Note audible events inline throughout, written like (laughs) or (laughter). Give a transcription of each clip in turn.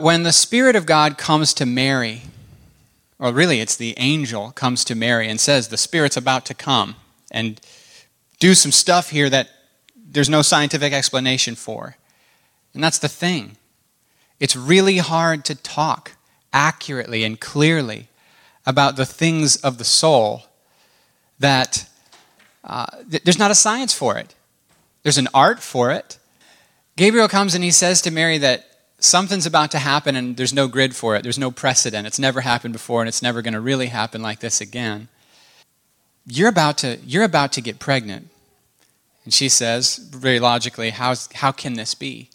When the Spirit of God comes to Mary, or really it's the angel comes to Mary and says, The Spirit's about to come and do some stuff here that there's no scientific explanation for. And that's the thing. It's really hard to talk accurately and clearly about the things of the soul that uh, th- there's not a science for it. There's an art for it. Gabriel comes and he says to Mary that something's about to happen and there's no grid for it. There's no precedent. It's never happened before and it's never going to really happen like this again. You're about to, you're about to get pregnant. And she says, very logically, How's, how can this be?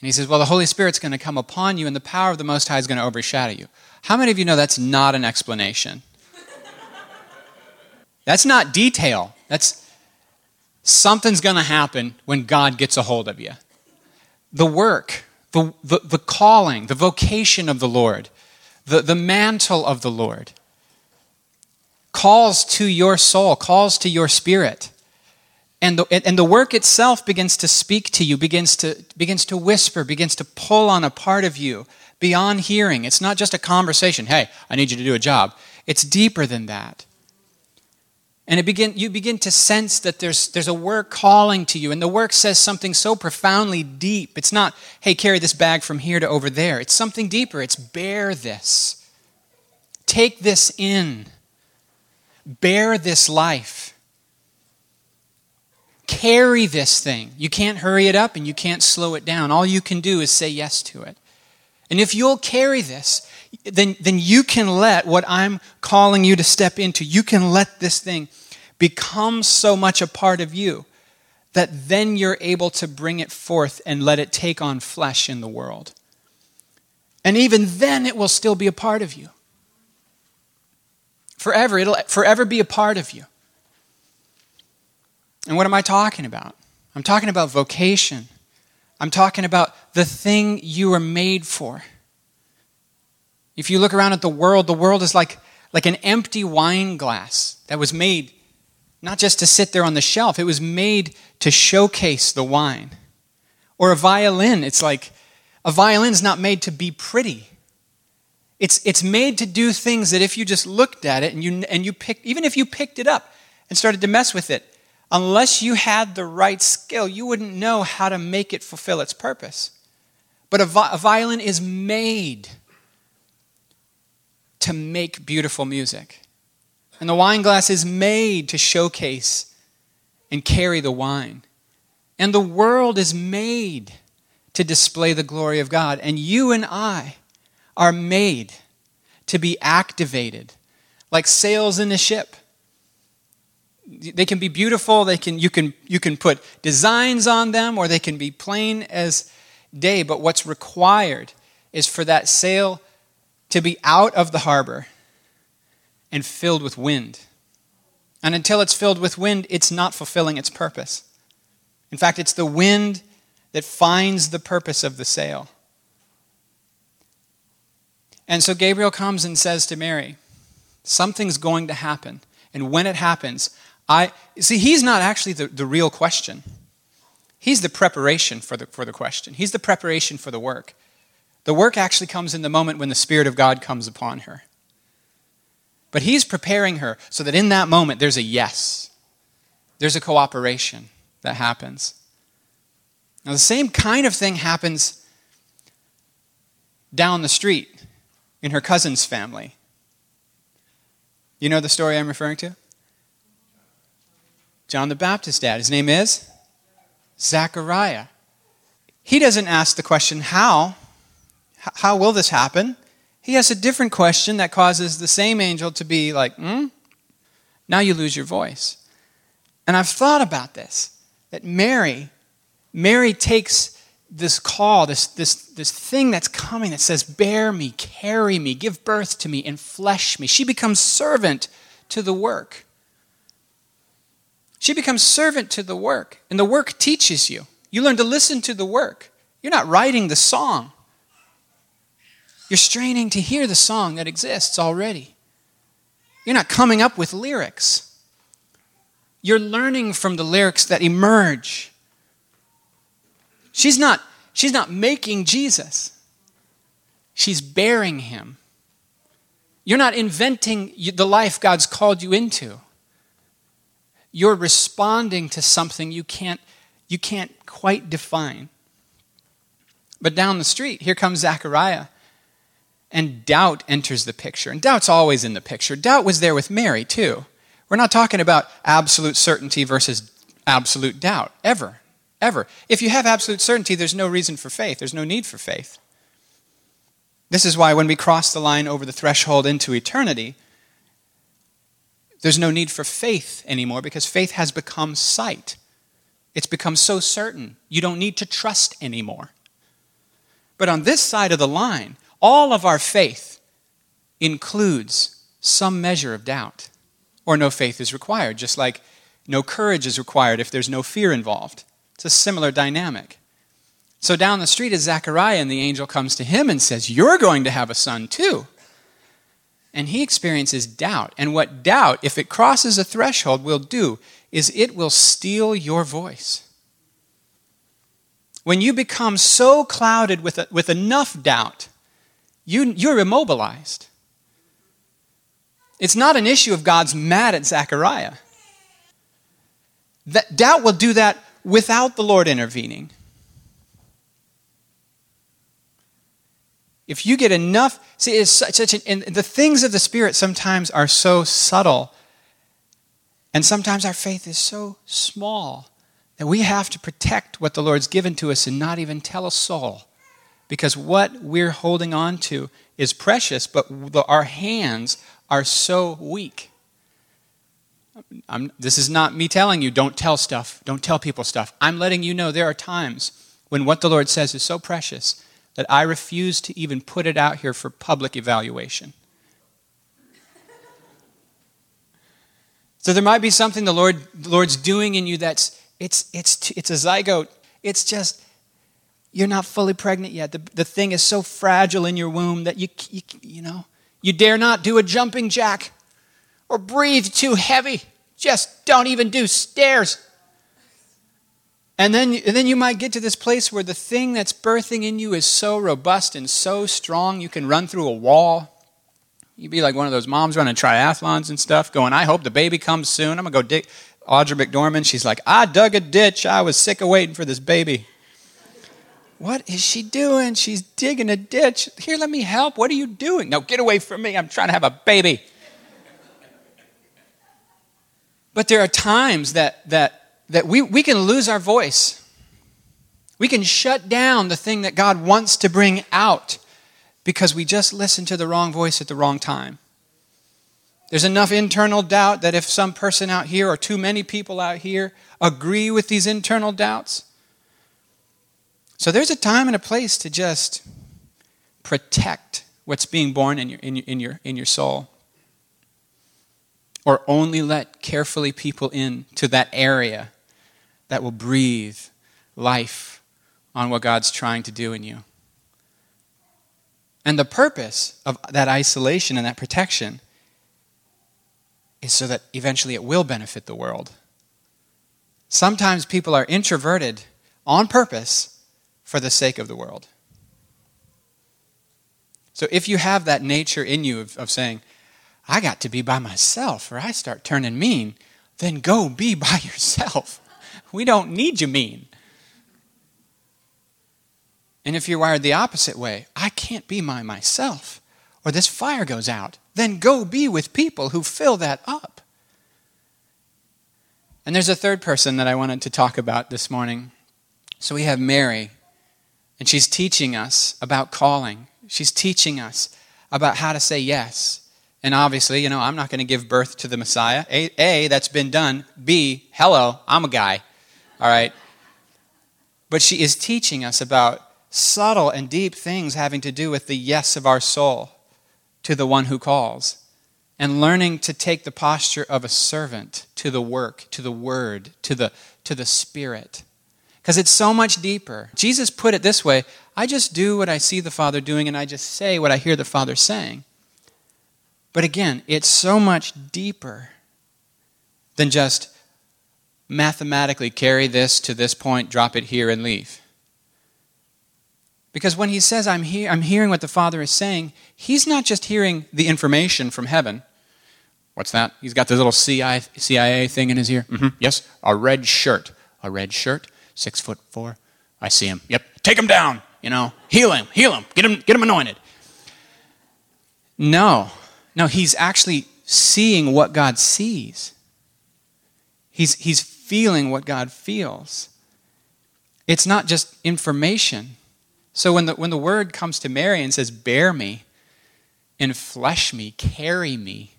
And he says, Well, the Holy Spirit's going to come upon you, and the power of the Most High is going to overshadow you. How many of you know that's not an explanation? that's not detail. That's something's going to happen when God gets a hold of you. The work, the, the, the calling, the vocation of the Lord, the, the mantle of the Lord calls to your soul, calls to your spirit. And the, and the work itself begins to speak to you, begins to, begins to whisper, begins to pull on a part of you beyond hearing. It's not just a conversation. Hey, I need you to do a job. It's deeper than that. And it begin, you begin to sense that there's, there's a work calling to you, and the work says something so profoundly deep. It's not, hey, carry this bag from here to over there. It's something deeper. It's bear this. Take this in. Bear this life carry this thing. You can't hurry it up and you can't slow it down. All you can do is say yes to it. And if you'll carry this, then, then you can let what I'm calling you to step into, you can let this thing become so much a part of you that then you're able to bring it forth and let it take on flesh in the world. And even then, it will still be a part of you. Forever, it'll forever be a part of you. And what am I talking about? I'm talking about vocation. I'm talking about the thing you were made for. If you look around at the world, the world is like, like an empty wine glass that was made not just to sit there on the shelf, it was made to showcase the wine. Or a violin, it's like a violin is not made to be pretty. It's, it's made to do things that if you just looked at it and you, and you picked, even if you picked it up and started to mess with it, unless you had the right skill, you wouldn't know how to make it fulfill its purpose. But a, vi- a violin is made to make beautiful music. And the wine glass is made to showcase and carry the wine. And the world is made to display the glory of God. And you and I are made to be activated like sails in a ship they can be beautiful they can you can you can put designs on them or they can be plain as day but what's required is for that sail to be out of the harbor and filled with wind and until it's filled with wind it's not fulfilling its purpose in fact it's the wind that finds the purpose of the sail and so gabriel comes and says to mary something's going to happen and when it happens I see he's not actually the, the real question. He's the preparation for the, for the question. He's the preparation for the work. The work actually comes in the moment when the Spirit of God comes upon her. But he's preparing her so that in that moment there's a yes. There's a cooperation that happens. Now, the same kind of thing happens down the street in her cousin's family. You know the story I'm referring to? John the Baptist's dad. His name is Zechariah. He doesn't ask the question, how? How will this happen? He has a different question that causes the same angel to be like, hmm? Now you lose your voice. And I've thought about this that Mary, Mary takes this call, this, this, this thing that's coming that says, Bear me, carry me, give birth to me, and flesh me. She becomes servant to the work. She becomes servant to the work, and the work teaches you. You learn to listen to the work. You're not writing the song, you're straining to hear the song that exists already. You're not coming up with lyrics. You're learning from the lyrics that emerge. She's not, she's not making Jesus. She's bearing him. You're not inventing the life God's called you into. You're responding to something you can't, you can't quite define. But down the street, here comes Zechariah. And doubt enters the picture. And doubt's always in the picture. Doubt was there with Mary, too. We're not talking about absolute certainty versus absolute doubt, ever. Ever. If you have absolute certainty, there's no reason for faith, there's no need for faith. This is why when we cross the line over the threshold into eternity, there's no need for faith anymore because faith has become sight. It's become so certain. You don't need to trust anymore. But on this side of the line, all of our faith includes some measure of doubt, or no faith is required, just like no courage is required if there's no fear involved. It's a similar dynamic. So down the street is Zechariah, and the angel comes to him and says, You're going to have a son too. And he experiences doubt. And what doubt, if it crosses a threshold, will do is it will steal your voice. When you become so clouded with, a, with enough doubt, you, you're immobilized. It's not an issue of God's mad at Zechariah. That doubt will do that without the Lord intervening. If you get enough, see, it's such, such an, and the things of the Spirit sometimes are so subtle, and sometimes our faith is so small that we have to protect what the Lord's given to us and not even tell a soul. Because what we're holding on to is precious, but our hands are so weak. I'm, this is not me telling you, don't tell stuff, don't tell people stuff. I'm letting you know there are times when what the Lord says is so precious that I refuse to even put it out here for public evaluation. So there might be something the Lord the Lord's doing in you that's it's it's it's a zygote. It's just you're not fully pregnant yet. The, the thing is so fragile in your womb that you, you you know you dare not do a jumping jack or breathe too heavy. Just don't even do stairs. And then, and then you might get to this place where the thing that's birthing in you is so robust and so strong you can run through a wall. You'd be like one of those moms running triathlons and stuff, going, I hope the baby comes soon. I'm going to go dig. Audra McDormand, she's like, I dug a ditch. I was sick of waiting for this baby. What is she doing? She's digging a ditch. Here, let me help. What are you doing? No, get away from me. I'm trying to have a baby. But there are times that, that that we, we can lose our voice. We can shut down the thing that God wants to bring out because we just listened to the wrong voice at the wrong time. There's enough internal doubt that if some person out here or too many people out here agree with these internal doubts, so there's a time and a place to just protect what's being born in your, in your, in your, in your soul or only let carefully people in to that area that will breathe life on what God's trying to do in you. And the purpose of that isolation and that protection is so that eventually it will benefit the world. Sometimes people are introverted on purpose for the sake of the world. So if you have that nature in you of, of saying, I got to be by myself or I start turning mean, then go be (laughs) by yourself. We don't need you mean. And if you're wired the opposite way, I can't be by myself, or this fire goes out, then go be with people who fill that up. And there's a third person that I wanted to talk about this morning. So we have Mary, and she's teaching us about calling. She's teaching us about how to say yes. And obviously, you know, I'm not going to give birth to the Messiah. A, A, that's been done. B, hello, I'm a guy. All right? But she is teaching us about subtle and deep things having to do with the yes of our soul to the one who calls and learning to take the posture of a servant to the work, to the word, to the, to the spirit. Because it's so much deeper. Jesus put it this way I just do what I see the Father doing and I just say what I hear the Father saying. But again, it's so much deeper than just mathematically carry this to this point, drop it here, and leave. Because when he says, I'm, he- I'm hearing what the Father is saying, he's not just hearing the information from heaven. What's that? He's got this little CIA, thing in his ear. hmm Yes, a red shirt. A red shirt, six foot four. I see him. Yep, take him down. You know, heal him, heal him, get him, get him anointed. No, no, he's actually seeing what God sees. He's, he's feeling what God feels. It's not just information. So when the, when the word comes to Mary and says, Bear me, and flesh me, carry me,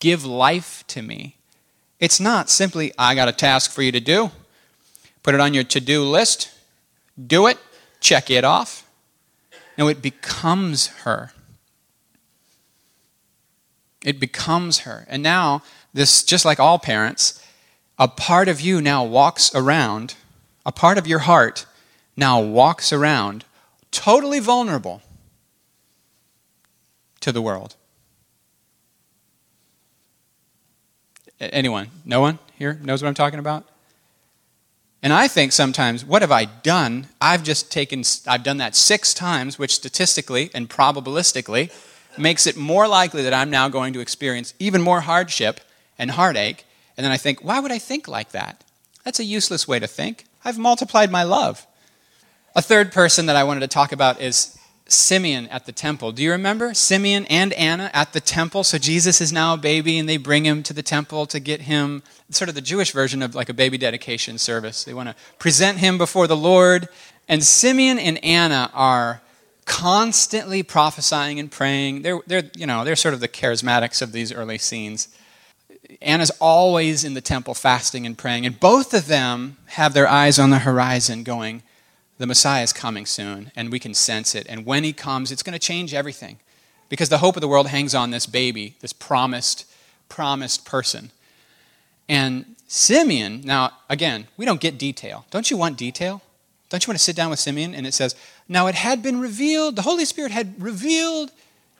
give life to me, it's not simply, I got a task for you to do. Put it on your to do list, do it, check it off. No, it becomes her. It becomes her. And now, this, just like all parents, a part of you now walks around, a part of your heart now walks around totally vulnerable to the world. Anyone? No one here knows what I'm talking about? And I think sometimes, what have I done? I've just taken, I've done that six times, which statistically and probabilistically makes it more likely that I'm now going to experience even more hardship and heartache. And then I think, why would I think like that? That's a useless way to think. I've multiplied my love. A third person that I wanted to talk about is Simeon at the temple. Do you remember Simeon and Anna at the temple? So Jesus is now a baby, and they bring him to the temple to get him sort of the Jewish version of like a baby dedication service. They want to present him before the Lord. And Simeon and Anna are constantly prophesying and praying. They're, they're, you know, they're sort of the charismatics of these early scenes. Anna's always in the temple fasting and praying, and both of them have their eyes on the horizon going, the Messiah is coming soon, and we can sense it. And when he comes, it's going to change everything. Because the hope of the world hangs on this baby, this promised, promised person. And Simeon, now, again, we don't get detail. Don't you want detail? Don't you want to sit down with Simeon and it says, Now it had been revealed, the Holy Spirit had revealed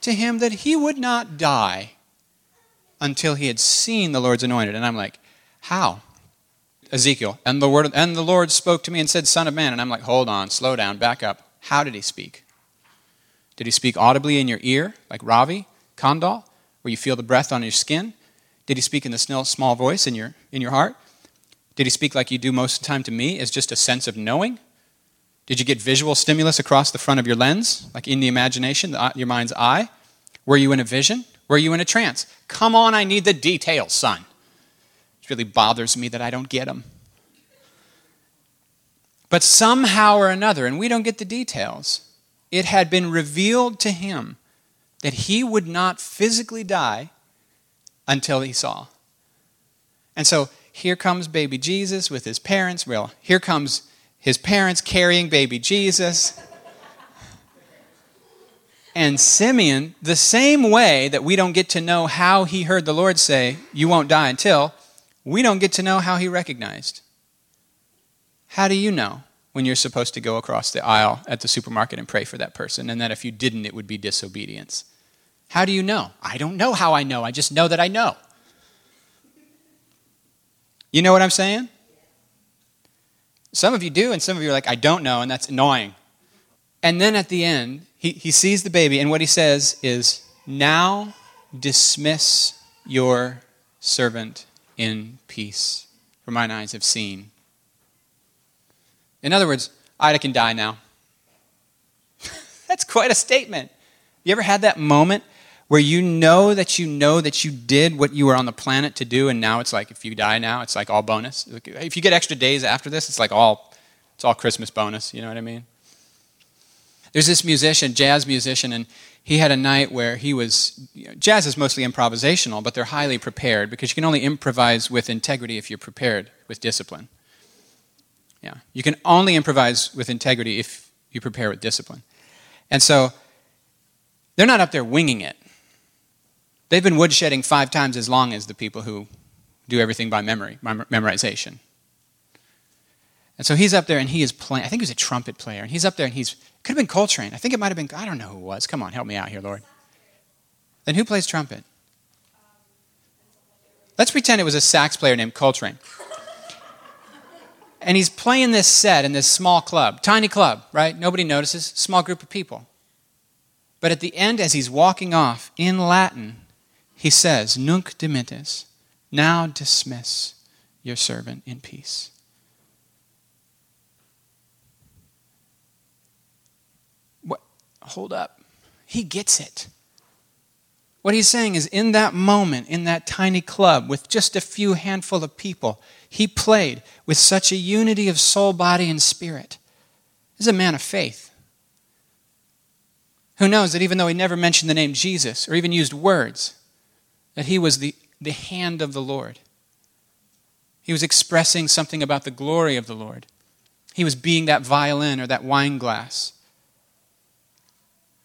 to him that he would not die until he had seen the Lord's anointed. And I'm like, How? Ezekiel, and the word and the Lord spoke to me and said, Son of man. And I'm like, hold on, slow down, back up. How did he speak? Did he speak audibly in your ear, like Ravi, Kandal, where you feel the breath on your skin? Did he speak in the small voice in your, in your heart? Did he speak like you do most of the time to me, as just a sense of knowing? Did you get visual stimulus across the front of your lens, like in the imagination, the, your mind's eye? Were you in a vision? Were you in a trance? Come on, I need the details, son. It really bothers me that I don't get them. But somehow or another, and we don't get the details, it had been revealed to him that he would not physically die until he saw. And so here comes baby Jesus with his parents. Well, here comes his parents carrying baby Jesus. And Simeon, the same way that we don't get to know how he heard the Lord say, You won't die until, we don't get to know how he recognized. How do you know when you're supposed to go across the aisle at the supermarket and pray for that person, and that if you didn't, it would be disobedience? How do you know? I don't know how I know. I just know that I know. You know what I'm saying? Some of you do, and some of you are like, I don't know, and that's annoying. And then at the end, he, he sees the baby, and what he says is, Now dismiss your servant in peace, for mine eyes have seen. In other words, Ida can die now. (laughs) that's quite a statement. You ever had that moment where you know that you know that you did what you were on the planet to do, and now it's like if you die now, it's like all bonus. If you get extra days after this, it's like all it's all Christmas bonus. You know what I mean? There's this musician, jazz musician, and he had a night where he was. You know, jazz is mostly improvisational, but they're highly prepared because you can only improvise with integrity if you're prepared with discipline. Yeah, you can only improvise with integrity if you prepare with discipline. And so they're not up there winging it. They've been woodshedding five times as long as the people who do everything by memory, memorization. And so he's up there and he is playing. I think he was a trumpet player. And he's up there and he's, could have been Coltrane. I think it might have been, I don't know who it was. Come on, help me out here, Lord. Then who plays trumpet? Let's pretend it was a sax player named Coltrane. And he's playing this set in this small club, tiny club, right? Nobody notices, small group of people. But at the end, as he's walking off in Latin, he says, Nunc dimittis, now dismiss your servant in peace. What? Hold up. He gets it. What he's saying is, in that moment, in that tiny club with just a few handful of people, he played with such a unity of soul, body, and spirit. He's a man of faith. Who knows that even though he never mentioned the name Jesus or even used words, that he was the, the hand of the Lord. He was expressing something about the glory of the Lord. He was being that violin or that wine glass.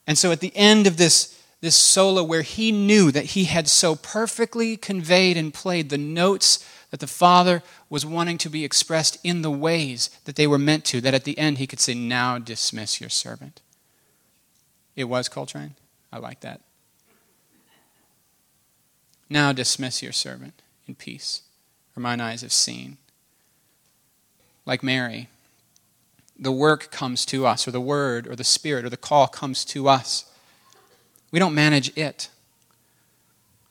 And so at the end of this, this solo, where he knew that he had so perfectly conveyed and played the notes that the Father was wanting to be expressed in the ways that they were meant to, that at the end he could say, Now dismiss your servant. It was Coltrane. I like that. Now dismiss your servant in peace, for mine eyes have seen. Like Mary, the work comes to us, or the word, or the spirit, or the call comes to us. We don't manage it.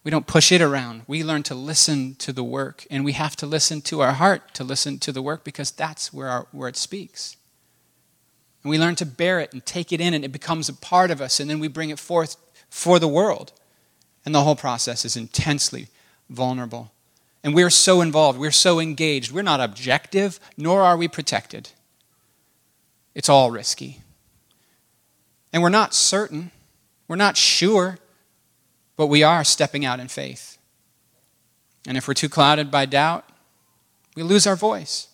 We don't push it around. We learn to listen to the work, and we have to listen to our heart to listen to the work because that's where, our, where it speaks. And we learn to bear it and take it in, and it becomes a part of us, and then we bring it forth for the world. And the whole process is intensely vulnerable. And we're so involved, we're so engaged. We're not objective, nor are we protected. It's all risky. And we're not certain, we're not sure but we are stepping out in faith. And if we're too clouded by doubt, we lose our voice.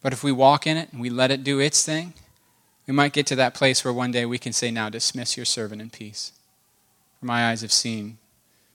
But if we walk in it and we let it do its thing, we might get to that place where one day we can say, Now dismiss your servant in peace. My eyes have seen